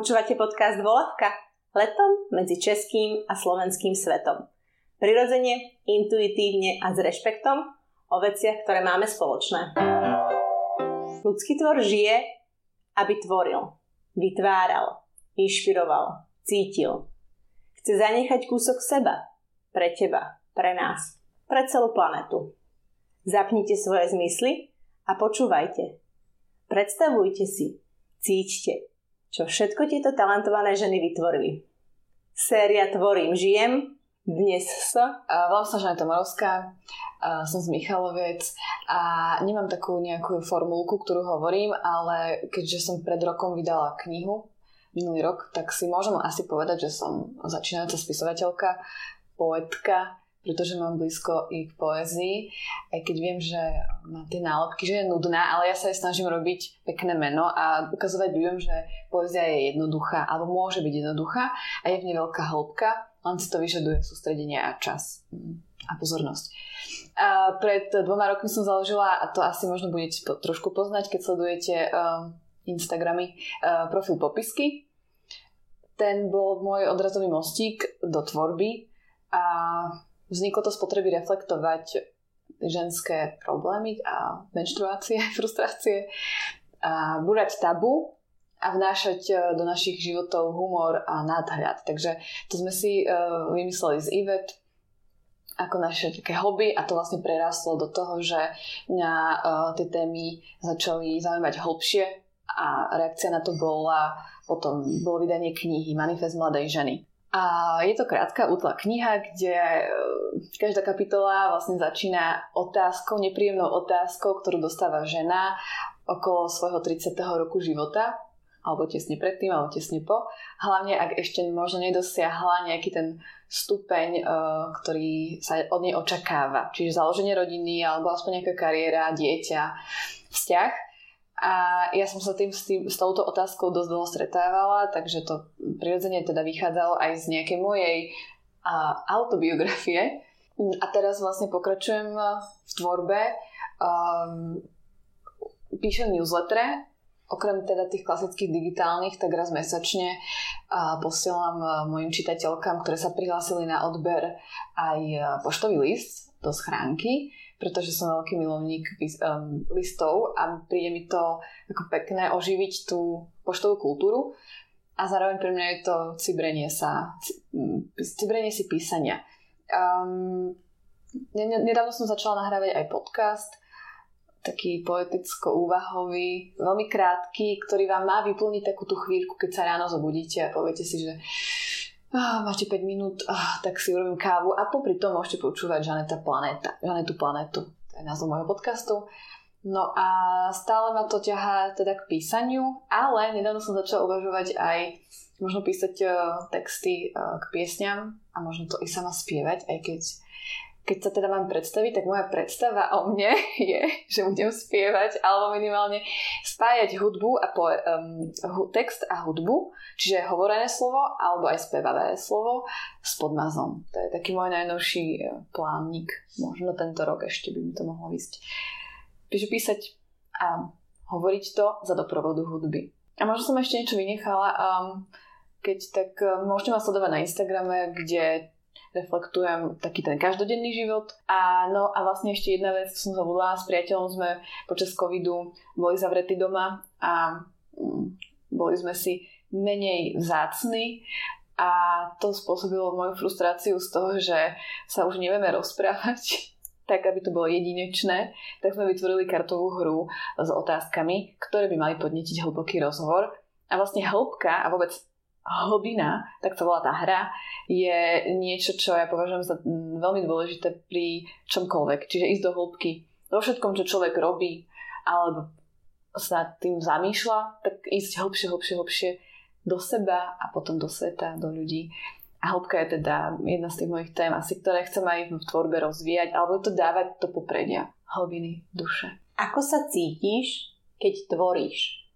Počúvate podcast Volavka? Letom medzi českým a slovenským svetom. Prirodzene, intuitívne a s rešpektom o veciach, ktoré máme spoločné. Ľudský tvor žije, aby tvoril, vytváral, inšpiroval, cítil. Chce zanechať kúsok seba, pre teba, pre nás, pre celú planetu. Zapnite svoje zmysly a počúvajte. Predstavujte si, cíťte, čo všetko tieto talentované ženy vytvorili. Séria Tvorím, žijem, dnes sa... Volám sa Žaneta Morovská, som z Michalovec a nemám takú nejakú formulku, ktorú hovorím, ale keďže som pred rokom vydala knihu, minulý rok, tak si môžem asi povedať, že som začínajúca spisovateľka, poetka, pretože mám blízko i k poézii, aj keď viem, že má tie nálepky, že je nudná, ale ja sa aj snažím robiť pekné meno a ukazovať ľuďom, že poézia je jednoduchá, alebo môže byť jednoduchá a je v nej veľká hĺbka, len si to vyžaduje sústredenie a čas a pozornosť. A pred dvoma rokmi som založila, a to asi možno budete trošku poznať, keď sledujete um, Instagramy, uh, profil Popisky. Ten bol môj odrazový mostík do tvorby a Vzniklo to z potreby reflektovať ženské problémy a menštruácie, frustrácie a búrať tabu a vnášať e, do našich životov humor a nadhľad. Takže to sme si uh, vymysleli z Ivet ako naše také hobby a to vlastne prerastlo do toho, že mňa uh, tie témy začali zaujímať hlbšie a reakcia na to bola potom bolo vydanie knihy Manifest mladej ženy. A je to krátka útla kniha, kde e, každá kapitola vlastne začína otázkou, nepríjemnou otázkou, ktorú dostáva žena okolo svojho 30. roku života, alebo tesne predtým, alebo tesne po. Hlavne, ak ešte možno nedosiahla nejaký ten stupeň, e, ktorý sa od nej očakáva. Čiže založenie rodiny, alebo aspoň nejaká kariéra, dieťa, vzťah. A ja som sa tým, s, tým, s touto otázkou dosť dlho stretávala, takže to prirodzene teda vychádzalo aj z nejakej mojej a, autobiografie. A teraz vlastne pokračujem v tvorbe. Um, píšem newsletter, okrem teda tých klasických digitálnych, tak raz mesačne uh, posielam mojim čitateľkám, ktoré sa prihlásili na odber aj poštový list do schránky pretože som veľký milovník listov a príde mi to ako pekné oživiť tú poštovú kultúru a zároveň pre mňa je to cibrenie sa, cibrenie si písania. Um, nedávno som začala nahrávať aj podcast, taký poeticko-úvahový, veľmi krátky, ktorý vám má vyplniť takú tú chvíľku, keď sa ráno zobudíte a poviete si, že ah, máte 5 minút, ah, tak si urobím kávu a popri tom môžete počúvať Žaneta Planéta, Žanetu Planetu. To je názov môjho podcastu. No a stále ma to ťahá teda k písaniu, ale nedávno som začala uvažovať aj možno písať uh, texty uh, k piesňam a možno to i sama spievať, aj keď keď sa teda mám predstaviť, tak moja predstava o mne je, že budem spievať alebo minimálne spájať hudbu a po, um, text a hudbu, čiže hovorené slovo alebo aj spevavé slovo s podmazom. To je taký môj najnovší e, plánnik. Možno tento rok ešte by mi to mohlo ísť. Čiže písať a hovoriť to za doprovodu hudby. A možno som ešte niečo vynechala. Um, keď tak um, môžete ma sledovať na Instagrame, kde reflektujem taký ten každodenný život. A no a vlastne ešte jedna vec, som zabudla, s priateľom sme počas covidu boli zavretí doma a mm, boli sme si menej vzácni a to spôsobilo moju frustráciu z toho, že sa už nevieme rozprávať tak, aby to bolo jedinečné, tak sme vytvorili kartovú hru s otázkami, ktoré by mali podnetiť hlboký rozhovor. A vlastne hĺbka a vôbec hlbina, tak to volá tá hra, je niečo, čo ja považujem za veľmi dôležité pri čomkoľvek. Čiže ísť do hĺbky vo všetkom, čo človek robí, alebo sa nad tým zamýšľa, tak ísť hlbšie, hlbšie, hlbšie do seba a potom do sveta, do ľudí. A hĺbka je teda jedna z tých mojich tém, asi ktoré chcem aj v tvorbe rozvíjať, alebo to dávať do popredia hlbiny duše. Ako sa cítiš, keď tvoríš?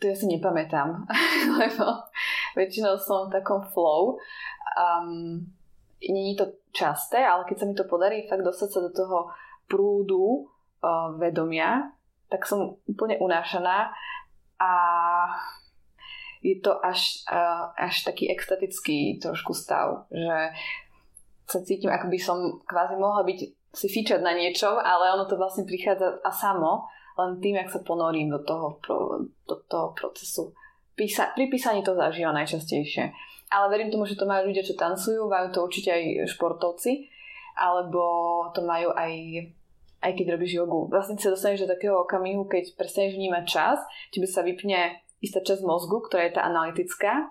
To ja si nepamätám, lebo väčšinou som v takom flow. Um, Není to časté, ale keď sa mi to podarí fakt dostať sa do toho prúdu uh, vedomia, tak som úplne unášaná a je to až, až taký extatický trošku stav, že sa cítim, ako by som kvázi mohla byť si fičať na niečom, ale ono to vlastne prichádza a samo, len tým, ak sa ponorím do toho, do toho procesu. Písa, pri písaní to zažívam najčastejšie. Ale verím tomu, že to majú ľudia, čo tancujú, majú to určite aj športovci, alebo to majú aj aj keď robíš jogu. Vlastne sa dostaneš do takého okamihu, keď prestaneš vnímať čas, tebe sa vypne istá časť mozgu, ktorá je tá analytická,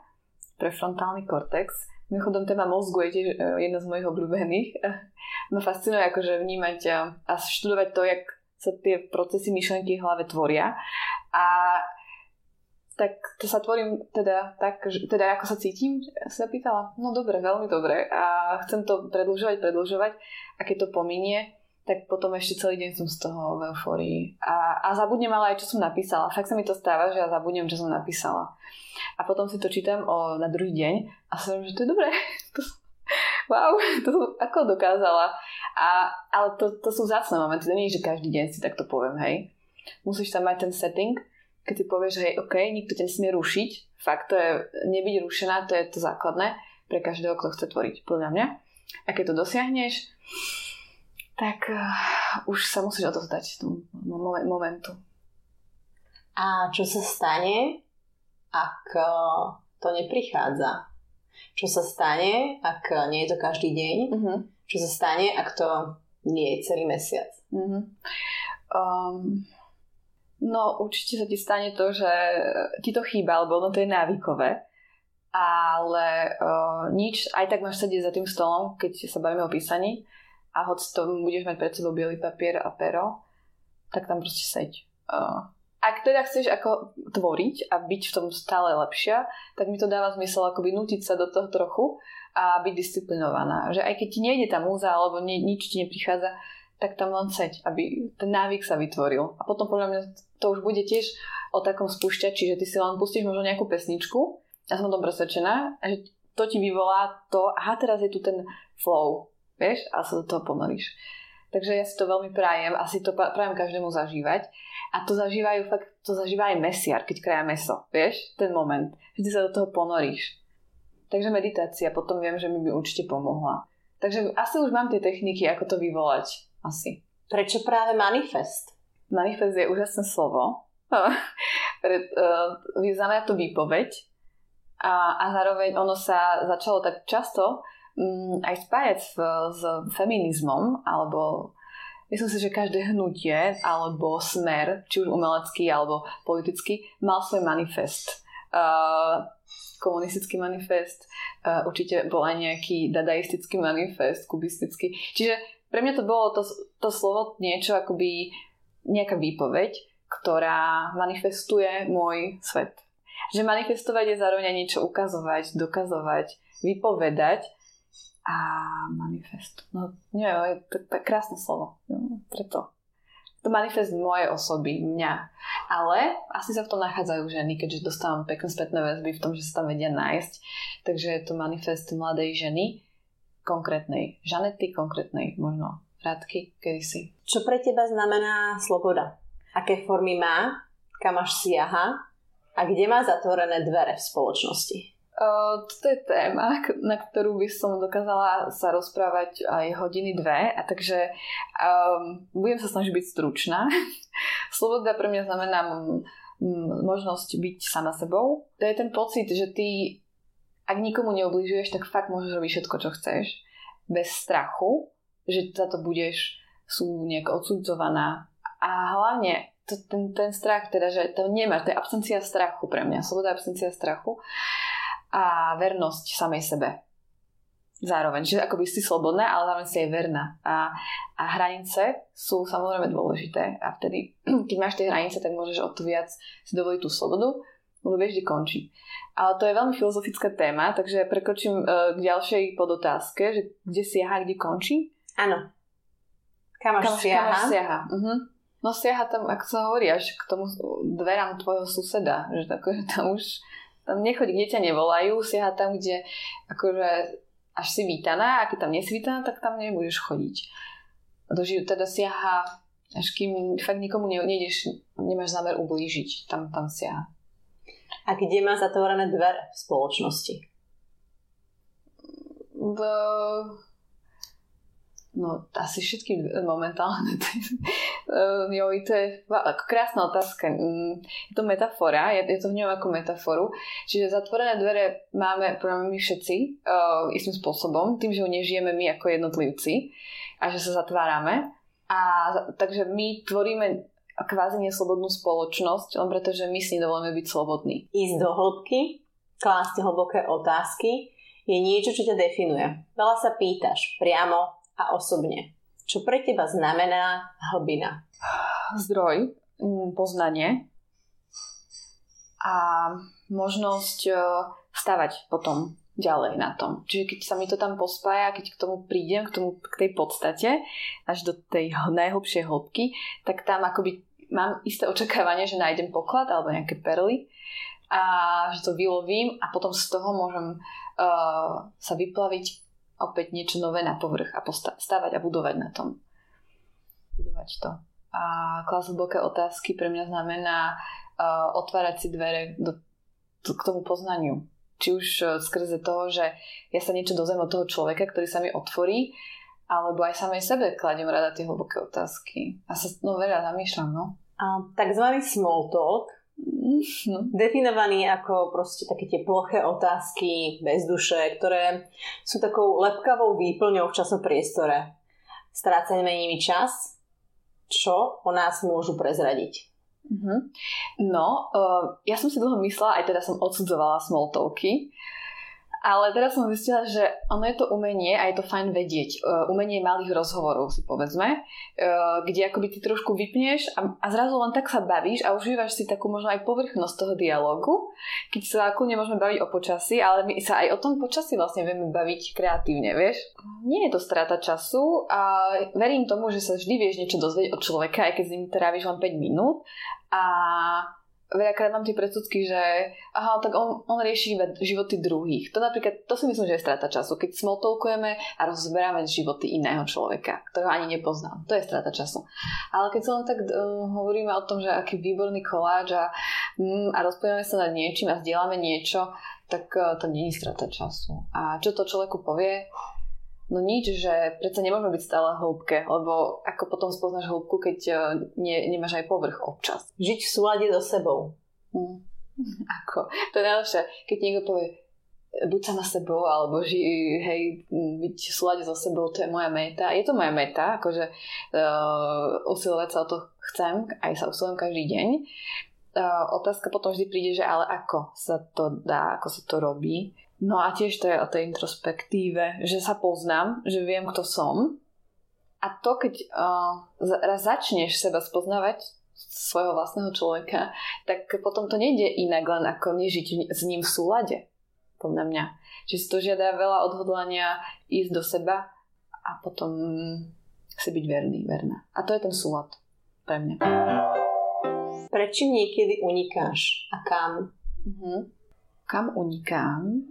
prefrontálny kortex. Mimochodom, téma mozgu je tiež e, jedna z mojich obľúbených. Ma fascinuje akože vnímať a študovať to, jak sa tie procesy myšlenky v hlave tvoria. A tak to sa tvorím teda tak, teda ako sa cítim, sa pýtala, no dobre, veľmi dobre a chcem to predlžovať, predlžovať a keď to pominie, tak potom ešte celý deň som z toho v eufórii. A, a zabudnem ale aj, čo som napísala. Fakt sa mi to stáva, že ja zabudnem, čo som napísala. A potom si to čítam o, na druhý deň a som, že to je dobré. To, wow, to som ako dokázala. A, ale to, to sú zácne momenty. To nie je, že každý deň si takto poviem, hej. Musíš tam mať ten setting, keď si povieš, hej, OK, nikto ťa nesmie rušiť. Fakt, to je nebyť rušená, to je to základné pre každého, kto chce tvoriť, podľa mňa. A keď to dosiahneš, tak uh, už sa musíš odozdať tomu momentu. A čo sa stane, ak uh, to neprichádza? Čo sa stane, ak uh, nie je to každý deň? Uh-huh. Čo sa stane, ak to nie je celý mesiac? Uh-huh. Um, no určite sa ti stane to, že ti to chýba, lebo ono to je návykové. Ale uh, nič, aj tak máš sedieť za tým stolom, keď sa bavíme o písaní a hoď to budeš mať pred sebou biely papier a pero, tak tam proste seď. Uh, ak teda chceš ako tvoriť a byť v tom stále lepšia, tak mi to dáva zmysel akoby nutiť sa do toho trochu a byť disciplinovaná. Že aj keď ti nejde tá múza alebo nie, nič ti neprichádza, tak tam len seď, aby ten návyk sa vytvoril. A potom podľa mňa to už bude tiež o takom spúšťači, že ty si len pustíš možno nejakú pesničku, ja som tom presvedčená, že to ti vyvolá to, aha, teraz je tu ten flow, vieš, a sa do toho ponoríš. Takže ja si to veľmi prajem a si to prajem každému zažívať. A to zažívajú fakt, to zažíva aj mesiar, keď kraja meso, vieš, ten moment, ty sa do toho ponoríš. Takže meditácia, potom viem, že mi by určite pomohla. Takže asi už mám tie techniky, ako to vyvolať. Asi. Prečo práve manifest? Manifest je úžasné slovo. Znamená to výpoveď. A, a zároveň ono sa začalo tak často aj spájať s, s feminizmom, alebo myslím si, že každé hnutie alebo smer, či už umelecký alebo politický, mal svoj manifest. Uh, komunistický manifest, uh, určite bol aj nejaký dadaistický manifest, kubistický. Čiže pre mňa to bolo to, to slovo niečo akoby nejaká výpoveď, ktorá manifestuje môj svet. Že manifestovať je zároveň niečo ukazovať, dokazovať, vypovedať a manifest. No, je to, to krásne slovo. No, preto. To manifest mojej osoby, mňa. Ale asi sa v tom nachádzajú ženy, keďže dostávam pekné spätné väzby v tom, že sa tam vedia nájsť. Takže je to manifest mladej ženy, konkrétnej Žanety, konkrétnej možno Radky, kedysi. Čo pre teba znamená sloboda? Aké formy má? Kam až siaha? A kde má zatvorené dvere v spoločnosti? Uh, toto je téma, na ktorú by som dokázala sa rozprávať aj hodiny dve, a takže um, budem sa snažiť byť stručná. Sloboda pre mňa znamená m- m- možnosť byť sama sebou. To je ten pocit, že ty, ak nikomu neubližuješ, tak fakt môžeš robiť všetko, čo chceš. Bez strachu, že za to budeš sú nejak odsudzovaná. A hlavne to, ten, ten strach, teda, že to nemáš, to je absencia strachu pre mňa. Sloboda absencia strachu a vernosť samej sebe. Zároveň, že akoby si slobodná, ale zároveň si aj verná. A, a hranice sú samozrejme dôležité. A vtedy, keď máš tie hranice, tak môžeš o to viac si dovoliť tú slobodu, lebo vieš, kde končí. Ale to je veľmi filozofická téma, takže prekočím uh, k ďalšej podotázke, že kde siaha, kde končí. Áno. Kam až siaha? Kam až siaha. Uh-huh. No siaha tam, ako sa hovorí, až k tomu dverám tvojho suseda, že, tako, že tam už tam nechoď, kde ťa nevolajú, siaha tam, kde akože až si vítaná a keď tam nie si vítaná, tak tam nebudeš chodiť. Takže teda siaha, až kým fakt nikomu nejdeš, nemáš zámer ublížiť, tam, tam siaha. A A kde má zatvorené dvere v spoločnosti? V No, asi všetky momentálne. jo, to je ako krásna otázka. Mm, je to metafora, je, to vnímam ako metaforu. Čiže zatvorené dvere máme my všetci uh, istým spôsobom, tým, že ho nežijeme my ako jednotlivci a že sa zatvárame. A takže my tvoríme kvázi neslobodnú spoločnosť, len preto, že my si nedovolíme byť slobodní. Ísť do hĺbky, klásť hlboké otázky je niečo, čo ťa definuje. Veľa sa pýtaš priamo, a osobne. Čo pre teba znamená hlbina? Zdroj, mm, poznanie a možnosť e, stavať potom ďalej na tom. Čiže keď sa mi to tam pospája, keď k tomu prídem, k, tomu, k tej podstate, až do tej najhlbšej hĺbky, tak tam akoby mám isté očakávanie, že nájdem poklad alebo nejaké perly a že to vylovím a potom z toho môžem uh, sa vyplaviť opäť niečo nové na povrch a stavať a budovať na tom. Budovať to. A klas hlboké otázky pre mňa znamená uh, otvárať si dvere do, do, k tomu poznaniu. Či už uh, skrze toho, že ja sa niečo dozviem od toho človeka, ktorý sa mi otvorí, alebo aj samej sebe kladiem rada tie hlboké otázky. A sa no, veľa zamýšľam, no. A takzvaný small talk No. Definovaný ako proste také tie ploché otázky bez duše, ktoré sú takou lepkavou výplňou v časopriestore. Strácame nimi čas, čo o nás môžu prezradiť. Mm-hmm. No, uh, ja som si dlho myslela, aj teda som odsudzovala small talky, ale teraz som zistila, že ono je to umenie a je to fajn vedieť. Uh, umenie malých rozhovorov si povedzme, uh, kde akoby ty trošku vypneš a, a zrazu len tak sa bavíš a užívaš si takú možno aj povrchnosť toho dialogu, keď sa ako nemôžeme baviť o počasí, ale my sa aj o tom počasí vlastne vieme baviť kreatívne, vieš. Nie je to strata času a verím tomu, že sa vždy vieš niečo dozvedieť od človeka, aj keď s ním tráviš len 5 minút a veľakrát mám tie predsudky, že aha, tak on, on rieši iba životy druhých. To napríklad, to si myslím, že je strata času. Keď smoltolkujeme a rozberáme životy iného človeka, ktorého ani nepoznám. To je strata času. Ale keď sa len tak uh, hovoríme o tom, že aký výborný koláč a, um, a rozpojíme sa nad niečím a zdieľame niečo, tak uh, to nie je strata času. A čo to človeku povie, No nič, že predsa nemôžeme byť stále hĺbke, lebo ako potom spoznáš hĺbku, keď e, nie, nemáš aj povrch občas. Žiť v súlade so sebou. Hmm. Ako? To je najlepšie, keď niekto povie, buď sa na sebou, alebo ži, hej, byť v súlade so sebou, to je moja meta. Je to moja meta, akože uh, usilovať sa o to chcem, aj sa usilujem každý deň. Uh, otázka potom vždy príde, že ale ako sa to dá, ako sa to robí. No a tiež to je o tej introspektíve, že sa poznám, že viem, kto som. A to, keď uh, raz začneš seba spoznávať svojho vlastného človeka, tak potom to nejde inak len ako nežiť s ním v súlade, podľa mňa. Čiže si to žiada veľa odhodlania ísť do seba a potom si byť verný, verná. A to je ten súlad pre mňa. Prečo niekedy unikáš a kam? Uh-huh. Kam unikám?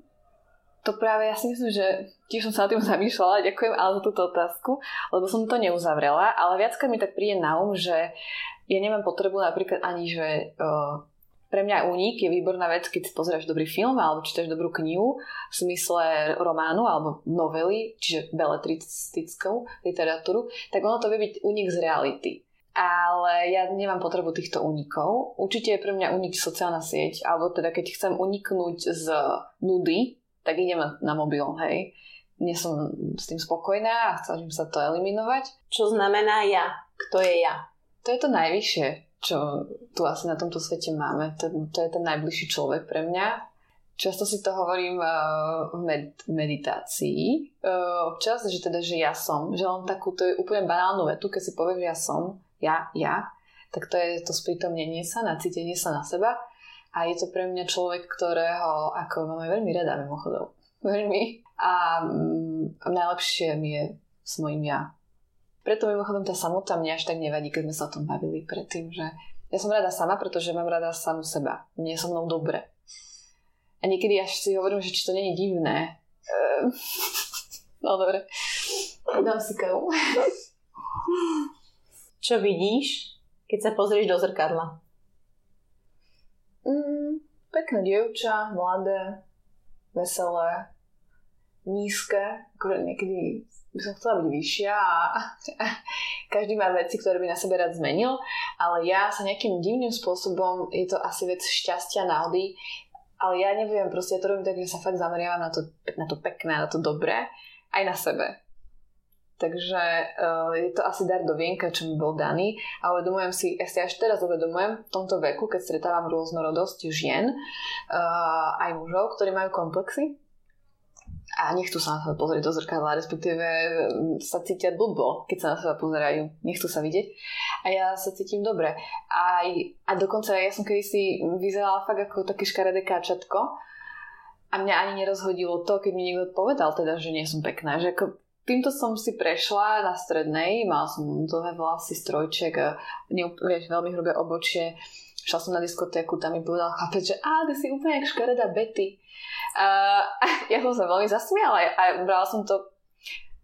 To práve ja si myslím, že tiež som sa na tým zamýšľala, ďakujem ale za túto otázku, lebo som to neuzavrela, ale viackrát mi tak príde na um, že ja nemám potrebu napríklad ani, že uh, pre mňa únik je výborná vec, keď si pozrieš dobrý film alebo čítaš dobrú knihu v smysle románu alebo novely, čiže beletristickú literatúru, tak ono to vie byť únik z reality. Ale ja nemám potrebu týchto únikov. Určite je pre mňa únik sociálna sieť, alebo teda keď chcem uniknúť z nudy, tak idem na mobil, hej. Nie som s tým spokojná a chcem sa to eliminovať. Čo znamená ja? Kto je ja? To je to najvyššie, čo tu asi na tomto svete máme. To, to je ten najbližší človek pre mňa. Často si to hovorím uh, v med- meditácii uh, občas, že teda, že ja som. Že len takú, to je úplne banálnu vetu, keď si povieš, že ja som, ja, ja, tak to je to sprítomnenie sa, nacítenie sa na seba a je to pre mňa človek, ktorého ako máme veľmi rada mimochodom. Veľmi. A mm, najlepšie mi je s mojim ja. Preto mimochodom tá samota mňa až tak nevadí, keď sme sa o tom bavili predtým, že ja som rada sama, pretože mám rada samu seba. Mne je so mnou dobre. A niekedy až si hovorím, že či to nie je divné. Ehm, no dobre. Dám si kávu. Čo vidíš, keď sa pozrieš do zrkadla? Mm, pekné dievča, mladé, veselé, nízke, akože niekedy by som chcela byť vyššia a, každý má veci, ktoré by na sebe rád zmenil, ale ja sa nejakým divným spôsobom, je to asi vec šťastia, náhody, ale ja neviem, proste ja to robím tak, že sa fakt zameriavam na to, na to pekné, na to dobré, aj na sebe. Takže uh, je to asi dar do vienka, čo mi bol daný a uvedomujem si, ja si až teraz uvedomujem v tomto veku, keď stretávam rôznorodosť žien, uh, aj mužov, ktorí majú komplexy, a nechcú sa na seba pozrieť do zrkadla, respektíve mm, sa cítia blbo, keď sa na seba pozerajú. Nechcú sa vidieť. A ja sa cítim dobre. A, a dokonca ja som kedysi vyzerala fakt ako také škaredé káčatko a mňa ani nerozhodilo to, keď mi niekto povedal teda, že nie som pekná. Že ako týmto som si prešla na strednej, mala som dlhé vlasy, strojček, ne, vieš, veľmi hrubé obočie. Šla som na diskotéku, tam mi povedal chlapec, že a, ty si úplne jak škaredá Betty. Uh, ja som sa veľmi zasmiala a brala som to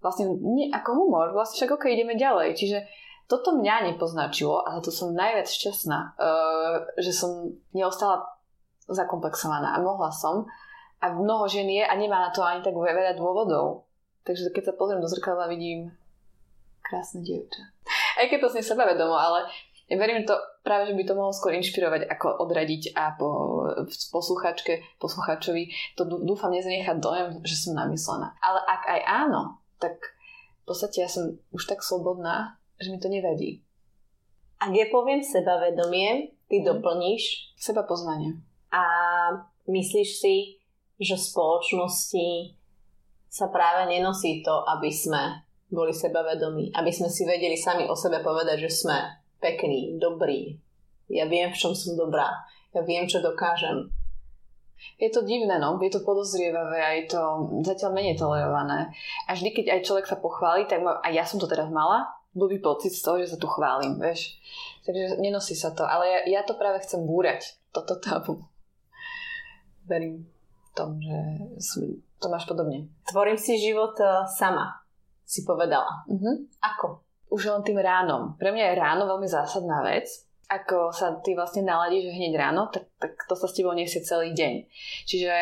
vlastne nie ako humor, vlastne však ok, ideme ďalej. Čiže toto mňa nepoznačilo a za to som najviac šťastná, uh, že som neostala zakomplexovaná a mohla som a mnoho žien je a nemá na to ani tak veľa dôvodov. Takže keď sa pozriem do zrkadla, vidím krásne dievča. Aj keď to seba sebavedomo, ale ja verím to práve, že by to mohlo skôr inšpirovať, ako odradiť a po posluchačke, posluchačovi to dúfam nezanechať dojem, že som namyslená. Ale ak aj áno, tak v podstate ja som už tak slobodná, že mi to nevadí. Ak je poviem sebavedomie, ty mm. doplníš? Seba poznanie. A myslíš si, že v spoločnosti sa práve nenosí to, aby sme boli sebavedomí, aby sme si vedeli sami o sebe povedať, že sme pekný, dobrý. Ja viem, v čom som dobrá. Ja viem, čo dokážem. Je to divné, no, je to podozrievavé a je to zatiaľ menej tolerované. A vždy, keď aj človek sa pochváli, tak ma, a ja som to teraz mala, blbý pocit z toho, že sa tu chválim, vieš. Takže nenosí sa to, ale ja, ja to práve chcem búrať, toto tabu. Verím tomu, že to máš podobne. Tvorím si život e, sama, si povedala. Uh-huh. Ako? už len tým ránom. Pre mňa je ráno veľmi zásadná vec. Ako sa ty vlastne naladíš hneď ráno, tak, tak to sa s tebou nesie celý deň. Čiže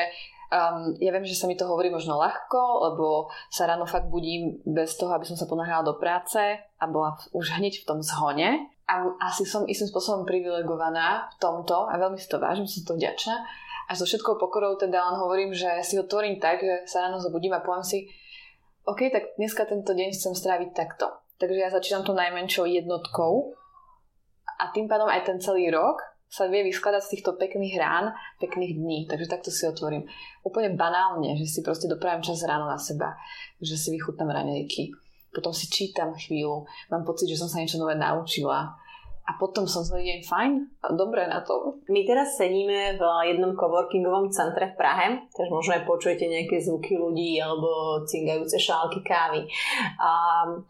um, ja viem, že sa mi to hovorí možno ľahko, lebo sa ráno fakt budím bez toho, aby som sa ponáhľala do práce a bola už hneď v tom zhone. A asi som istým spôsobom privilegovaná v tomto a veľmi si to vážim, som to vďačná. A so všetkou pokorou teda len hovorím, že si ho tvorím tak, že sa ráno zobudím a poviem si, OK, tak dneska tento deň chcem stráviť takto Takže ja začínam to najmenšou jednotkou a tým pádom aj ten celý rok sa vie vyskladať z týchto pekných rán, pekných dní. Takže takto si otvorím. Úplne banálne, že si proste dopravím čas ráno na seba, že si vychutnám ranejky. Potom si čítam chvíľu, mám pocit, že som sa niečo nové naučila a potom som celý deň fajn a dobre na to. My teraz sedíme v jednom coworkingovom centre v Prahe, takže možno aj počujete nejaké zvuky ľudí alebo cingajúce šálky kávy. A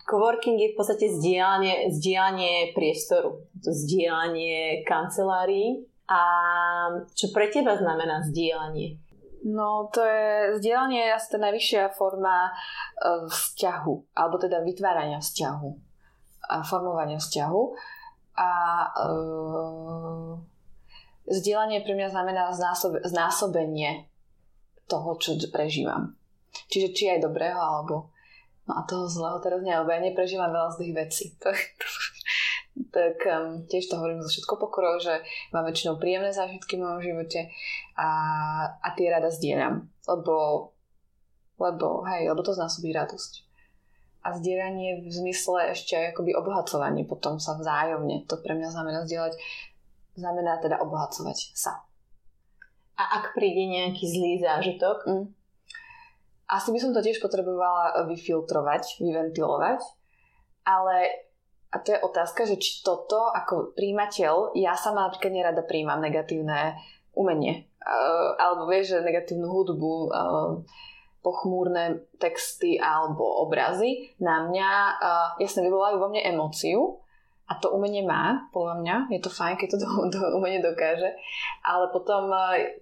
coworking je v podstate zdieľanie, zdieľanie priestoru, to zdieľanie kancelárií. A čo pre teba znamená zdieľanie? No, to je zdieľanie je asi tá najvyššia forma e, vzťahu, alebo teda vytvárania vzťahu a formovania vzťahu a uh, zdieľanie pre mňa znamená znásob- znásobenie toho, čo prežívam. Čiže či aj dobrého, alebo no a toho zlého teraz nie, lebo ja neprežívam veľa zlých vecí. tak um, tiež to hovorím zo všetko pokorou, že mám väčšinou príjemné zážitky v mojom živote a, a tie rada zdieľam, lebo lebo, hej, lebo to znásobí radosť a zdieľanie v zmysle ešte akoby obohacovanie potom sa vzájomne. To pre mňa znamená zdieľať, znamená teda obohacovať sa. A ak príde nejaký zlý zážitok? Mm. Asi by som to tiež potrebovala vyfiltrovať, vyventilovať, ale a to je otázka, že či toto ako príjimateľ, ja sama napríklad nerada príjmam negatívne umenie. Alebo vieš, že negatívnu hudbu, pochmúrne texty alebo obrazy na mňa uh, jasne vyvolajú vo mne emóciu a to umenie má, podľa mňa, je to fajn, keď to, to, to umenie dokáže, ale potom,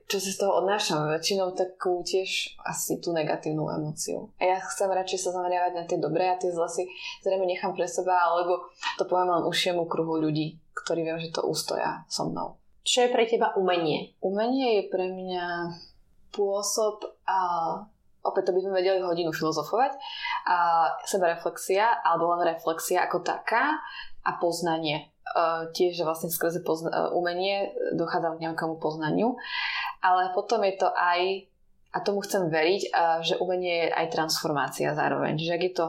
čo si z toho odnášam, väčšinou takú tiež asi tú negatívnu emóciu. A ja chcem radšej sa zameriavať na tie dobré a tie zle si zrejme nechám pre seba, alebo to poviem len ušiemu kruhu ľudí, ktorí viem, že to ustoja so mnou. Čo je pre teba umenie? Umenie je pre mňa spôsob a opäť to by sme vedeli hodinu filozofovať a sebareflexia alebo len reflexia ako taká a poznanie. Uh, tiež vlastne skrze pozna- uh, umenie dochádza k nejakému poznaniu, ale potom je to aj, a tomu chcem veriť, uh, že umenie je aj transformácia zároveň. Čiže ak je to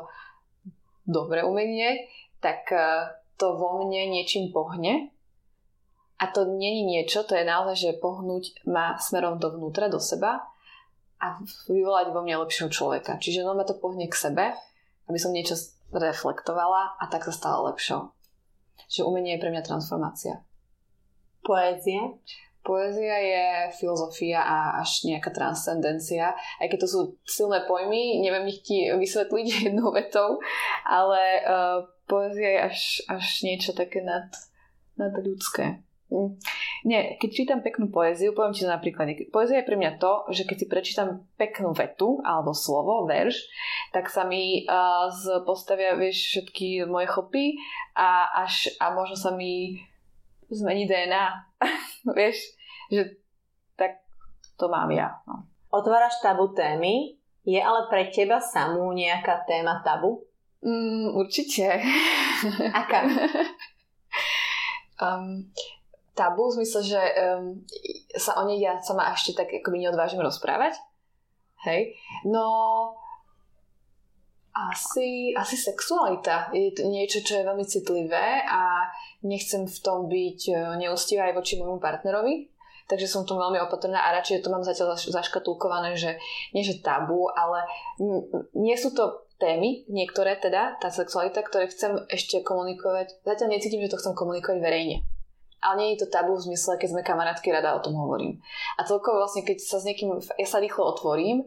dobré umenie, tak to vo mne niečím pohne a to není niečo, to je naozaj, že pohnúť ma smerom dovnútra, do seba a vyvolať vo mne lepšieho človeka. Čiže no ma to pohne k sebe, aby som niečo reflektovala a tak sa stala lepšou. Čiže umenie je pre mňa transformácia. Poézia? Poézia je filozofia a až nejaká transcendencia. Aj keď to sú silné pojmy, neviem ich ti vysvetliť jednou vetou, ale uh, poézia je až, až niečo také nad, nad ľudské. Nie, keď čítam peknú poéziu, poviem ti to napríklad. Poézia je pre mňa to, že keď si prečítam peknú vetu alebo slovo, verš, tak sa mi uh, postavia, vieš, všetky moje chopy a až a možno sa mi zmení DNA. vieš, že tak to mám ja. No. Otváraš tabu témy, je ale pre teba samú nejaká téma tabu? Mm, určite. Aká? um, tabu, v zmysle, že um, sa o nej ja sama ešte tak akoby neodvážim rozprávať. Hej. No, asi, asi sexualita je to niečo, čo je veľmi citlivé a nechcem v tom byť e, neustivá aj voči môjmu partnerovi. Takže som tu veľmi opatrná a radšej to mám zatiaľ zaškatulkované, že nie že tabu, ale nie sú to témy, niektoré teda, tá sexualita, ktoré chcem ešte komunikovať. Zatiaľ necítim, že to chcem komunikovať verejne ale nie je to tabu v zmysle, keď sme kamarátky, rada o tom hovorím. A celkovo vlastne, keď sa s niekým, ja sa rýchlo otvorím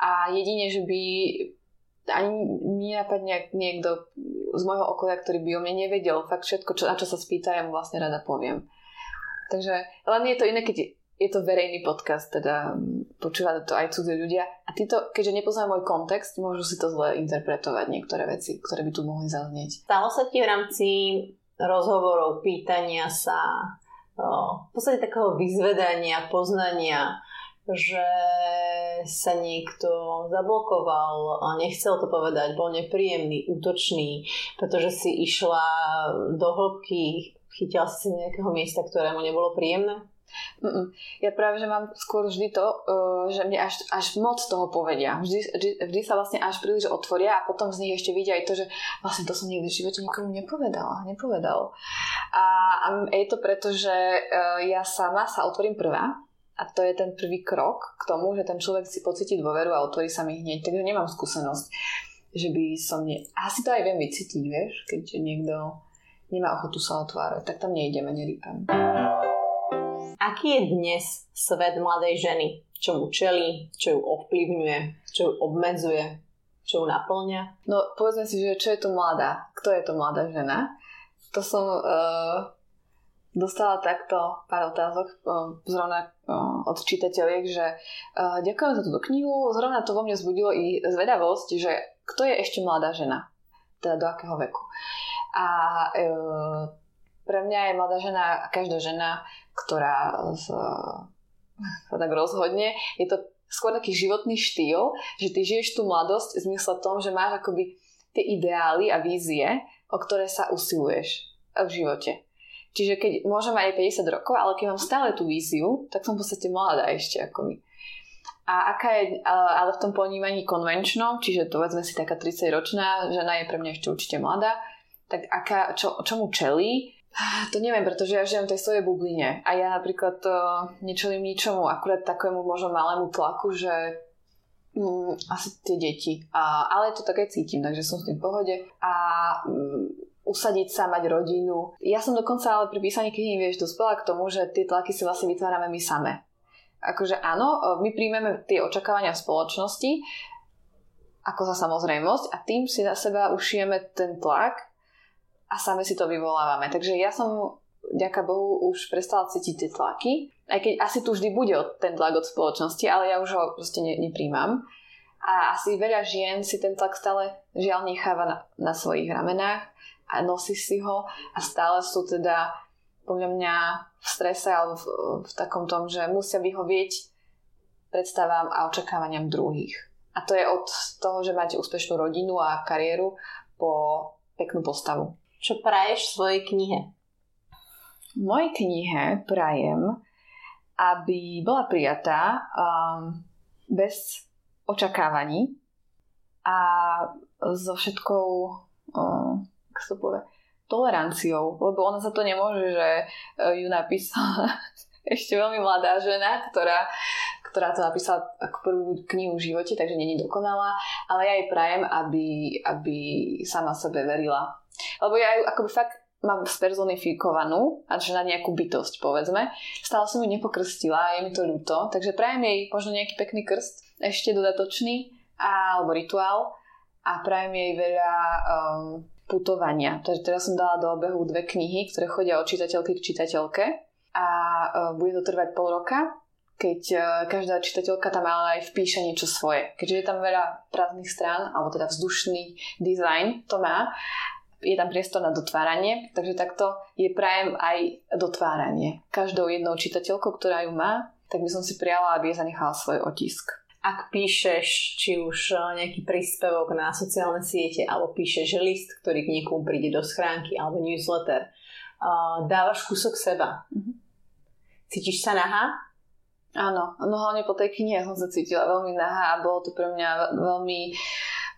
a jedine, že by ani nenapadne niekto z môjho okolia, ktorý by o mne nevedel, fakt všetko, čo, na čo sa spýta, ja mu vlastne rada poviem. Takže len je to iné, keď je to verejný podcast, teda počúvajú to aj cudzie ľudia. A títo, keďže nepoznajú môj kontext, môžu si to zle interpretovať niektoré veci, ktoré by tu mohli zaznieť. Stalo sa ti v rámci rozhovorov, pýtania sa, v podstate takého vyzvedania, poznania, že sa niekto zablokoval nechcel to povedať, bol nepríjemný, útočný, pretože si išla do hĺbky, chytila si nejakého miesta, ktoré mu nebolo príjemné? Mm-mm. Ja práve, že mám skôr vždy to, uh, že mne až, až moc toho povedia. Vždy, vždy, vždy sa vlastne až príliš otvoria a potom z nich ešte vidia aj to, že vlastne to som nikdy v živote nikomu nepovedala, nepovedal. A, a je to preto, že uh, ja sama sa otvorím prvá a to je ten prvý krok k tomu, že ten človek si pocíti dôveru a otvorí sa mi hneď. Takže nemám skúsenosť, že by som... Ne... Asi to aj viem vycítiť, vieš, keď niekto nemá ochotu sa otvárať, tak tam nejdeme, nerýpam. Aký je dnes svet mladej ženy? Čo mu čelí, čo ju ovplyvňuje, čo ju obmedzuje, čo ju naplňa? No povedzme si, že čo je to mladá? Kto je to mladá žena? To som uh, dostala takto pár otázok uh, zrovna uh, od čitateľiek, že uh, ďakujem za túto knihu, zrovna to vo mne zbudilo i zvedavosť, že kto je ešte mladá žena? Teda do akého veku? A uh, pre mňa je mladá žena, každá žena ktorá sa tak rozhodne. Je to skôr taký životný štýl, že ty žiješ tú mladosť v zmysle tom, že máš akoby tie ideály a vízie, o ktoré sa usiluješ v živote. Čiže keď môžem aj 50 rokov, ale keď mám stále tú víziu, tak som v podstate mladá ešte akoby. A aká je, ale v tom ponímaní konvenčnom, čiže to vezme si taká 30-ročná žena je pre mňa ešte určite mladá, tak aká, čo, čomu čelí, to neviem, pretože ja žijem v tej svojej bubline a ja napríklad to nečelím ničomu, akurát takému možno malému tlaku, že mm, asi tie deti. A, ale to také cítim, takže som s tým v pohode. A mm, usadiť sa, mať rodinu. Ja som dokonca ale pri písaní knihy, vieš, dospela k tomu, že tie tlaky si vlastne vytvárame my same. Akože áno, my príjmeme tie očakávania v spoločnosti ako za samozrejmosť a tým si na seba ušijeme ten tlak a same si to vyvolávame. Takže ja som, ďaká Bohu, už prestala cítiť tie tlaky, aj keď asi tu vždy bude ten tlak od spoločnosti, ale ja už ho proste ne, nepríjmam. A asi veľa žien si ten tlak stále žiaľ necháva na, na svojich ramenách a nosí si ho a stále sú teda podľa mňa v strese alebo v, v takom tom, že musia vyhovieť predstavám a očakávaniam druhých. A to je od toho, že máte úspešnú rodinu a kariéru po peknú postavu. Čo praješ svojej knihe? V mojej knihe prajem, aby bola prijatá um, bez očakávaní a so všetkou um, sa to povie, toleranciou, lebo ona za to nemôže, že e, ju napísala ešte veľmi mladá žena, ktorá, ktorá to napísala ako prvú knihu v živote, takže není dokonalá, ale ja jej prajem, aby, aby sama sebe verila. Lebo ja ju akoby fakt mám spersonifikovanú, a že na nejakú bytosť, povedzme. Stále som ju nepokrstila a je mi to ľúto, takže prajem jej možno nejaký pekný krst, ešte dodatočný, alebo rituál a prajem jej veľa um, putovania. Takže teraz som dala do obehu dve knihy, ktoré chodia od čitateľky k čitateľke a uh, bude to trvať pol roka, keď uh, každá čitateľka tam ale aj vpíše niečo svoje. Keďže je tam veľa prázdnych strán, alebo teda vzdušný dizajn to má, je tam priestor na dotváranie, takže takto je prajem aj dotváranie. Každou jednou čitateľkou, ktorá ju má, tak by som si prijala, aby zanechala svoj otisk ak píšeš či už eh, nejaký príspevok na sociálne siete alebo píšeš list, ktorý k niekomu príde do schránky alebo newsletter, uh, dávaš kúsok seba. Mm-hmm. Cítiš sa nahá? Áno, no hlavne po tej knihe som sa cítila veľmi nahá a bolo to pre mňa veľmi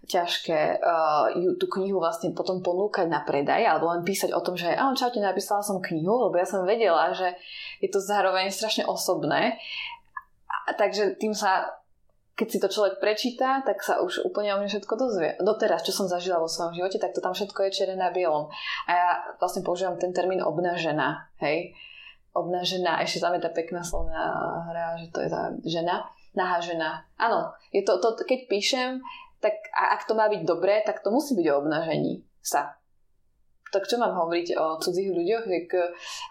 ťažké uh, ju, tú knihu vlastne potom ponúkať na predaj alebo len písať o tom, že áno, čaute, napísala som knihu, lebo ja som vedela, že je to zároveň strašne osobné. A, takže tým sa keď si to človek prečíta, tak sa už úplne o mne všetko dozvie. Doteraz, čo som zažila vo svojom živote, tak to tam všetko je černé na bielom. A ja vlastne používam ten termín obnažená, hej. Obnažená, ešte tam je tá pekná slovná hra, že to je tá žena, nahá žena. Áno, je to, to, keď píšem, tak a ak to má byť dobré, tak to musí byť o obnažení sa. Tak čo mám hovoriť o cudzích ľuďoch? Tak,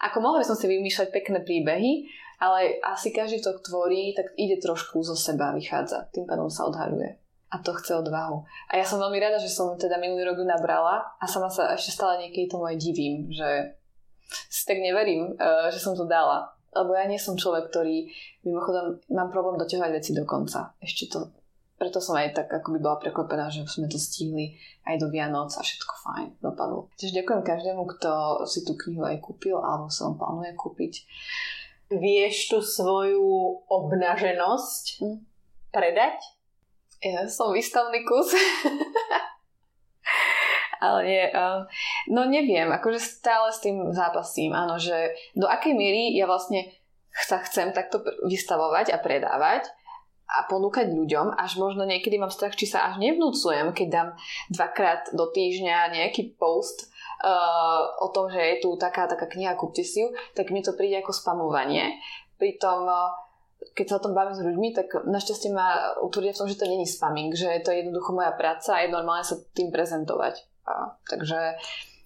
ako mohla by som si vymýšľať pekné príbehy, ale asi každý, kto tvorí, tak ide trošku zo seba, vychádza. Tým pádom sa odhaľuje. A to chce odvahu. A ja som veľmi rada, že som teda minulý rok nabrala a sama sa ešte stále niekedy tomu aj divím, že si tak neverím, eh, že som to dala. Lebo ja nie som človek, ktorý mimochodom mám problém doťahovať veci do konca. Ešte to preto som aj tak akoby bola prekvapená, že sme to stihli aj do Vianoc a všetko fajn dopadlo. Čiže ďakujem každému, kto si tú knihu aj kúpil alebo sa on plánuje kúpiť vieš tú svoju obnaženosť hm. predať? Ja som výstavný kus. Ale nie, um, no neviem, akože stále s tým zápasím, áno, že do akej miery ja vlastne sa chcem takto vystavovať a predávať a ponúkať ľuďom, až možno niekedy mám strach, či sa až nevnúcujem, keď dám dvakrát do týždňa nejaký post uh, o tom, že je tu taká, taká kniha, kúpte si ju, tak mi to príde ako spamovanie. Pritom uh, keď sa o tom bavím s ľuďmi, tak našťastie ma utvrdia v tom, že to není spamming, že to je jednoducho moja práca a je normálne sa tým prezentovať. A, takže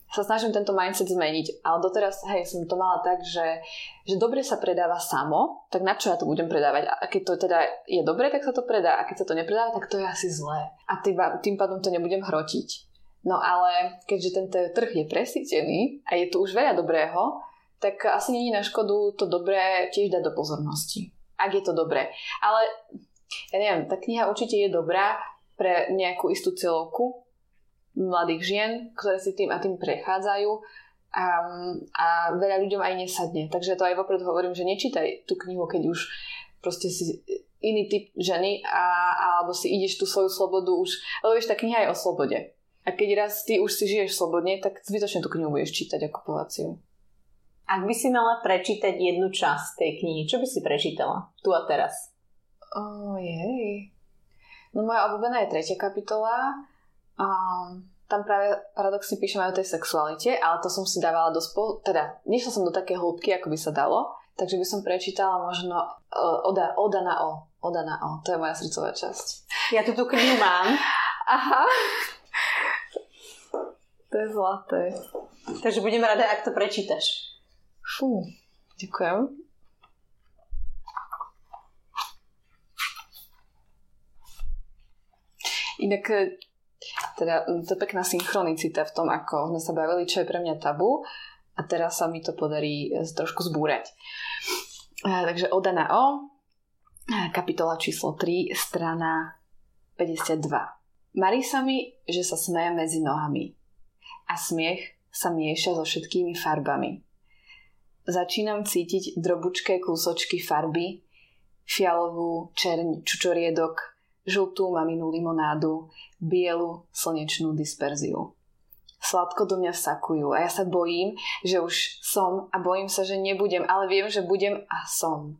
sa snažím tento mindset zmeniť. Ale doteraz, hej, som to mala tak, že, že dobre sa predáva samo, tak na čo ja to budem predávať? A keď to teda je dobre, tak sa to predá. A keď sa to nepredáva, tak to je asi zlé. A tým, tým pádom to nebudem hrotiť. No ale keďže ten trh je presítený a je tu už veľa dobrého, tak asi není na škodu to dobré tiež dať do pozornosti. Ak je to dobré. Ale ja neviem, tá kniha určite je dobrá pre nejakú istú celovku mladých žien, ktoré si tým a tým prechádzajú a, a veľa ľuďom aj nesadne. Takže to aj vopred hovorím, že nečítaj tú knihu, keď už proste si iný typ ženy a, alebo si ideš tú svoju slobodu už, lebo vieš, tá kniha je o slobode. A keď raz ty už si žiješ slobodne, tak zbytočne tú knihu budeš čítať ako povaciu. Ak by si mala prečítať jednu časť tej knihy, čo by si prečítala? Tu a teraz. Oh, jej. No moja obľúbená je tretia kapitola. Um, tam práve paradoxne píšem aj o tej sexualite, ale to som si dávala do spolu, teda nešla som do také hĺbky, ako by sa dalo, takže by som prečítala možno uh, Oda, Oda na O. Oda na O, to je moja srdcová časť. Ja tu tú knihu mám. Aha. To je zlaté. Takže budem rada, ak to prečítaš. Fú, ďakujem. Inak teda to je pekná synchronicita v tom, ako sme sa bavili, čo je pre mňa tabu a teraz sa mi to podarí trošku zbúrať. Takže Oda na O, kapitola číslo 3, strana 52. Marí sa mi, že sa smeje medzi nohami a smiech sa mieša so všetkými farbami. Začínam cítiť drobučké kúsočky farby, fialovú čerň čučoriedok, žltú maminu limonádu, bielu slnečnú disperziu. Sladko do mňa vsakujú a ja sa bojím, že už som a bojím sa, že nebudem, ale viem, že budem a som.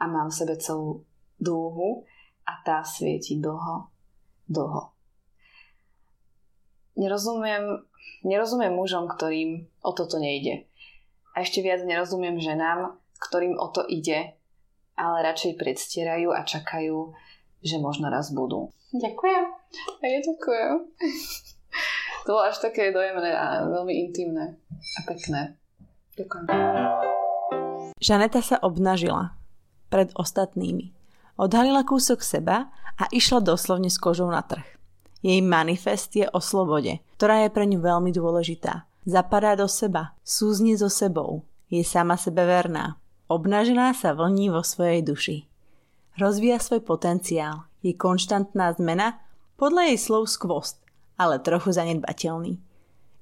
A mám v sebe celú dúhu a tá svieti dlho, dlho. Nerozumiem, nerozumiem mužom, ktorým o toto nejde a ešte viac nerozumiem ženám, ktorým o to ide, ale radšej predstierajú a čakajú, že možno raz budú. Ďakujem. A ja ďakujem. to bolo až také dojemné a veľmi intimné a pekné. Ďakujem. Žaneta sa obnažila pred ostatnými. Odhalila kúsok seba a išla doslovne s kožou na trh. Jej manifest je o slobode, ktorá je pre ňu veľmi dôležitá. Zapadá do seba, súzni so sebou, je sama sebe verná. Obnažená sa vlní vo svojej duši. Rozvíja svoj potenciál, je konštantná zmena, podľa jej slov skvost, ale trochu zanedbateľný.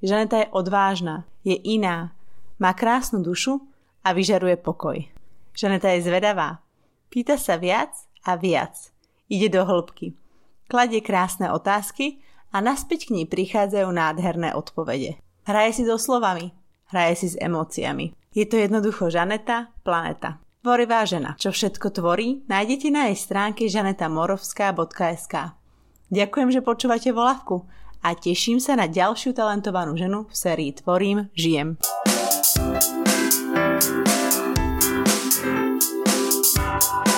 Žaneta je odvážna, je iná, má krásnu dušu a vyžaruje pokoj. Žaneta je zvedavá, pýta sa viac a viac. Ide do hĺbky. Kladie krásne otázky a naspäť k nej prichádzajú nádherné odpovede. Hraje si so slovami, hraje si s emóciami. Je to jednoducho Žaneta, planeta tvorivá žena, čo všetko tvorí, nájdete na jej stránke žanetamorovská.sk. Ďakujem, že počúvate volavku a teším sa na ďalšiu talentovanú ženu v sérii Tvorím, žijem. thank you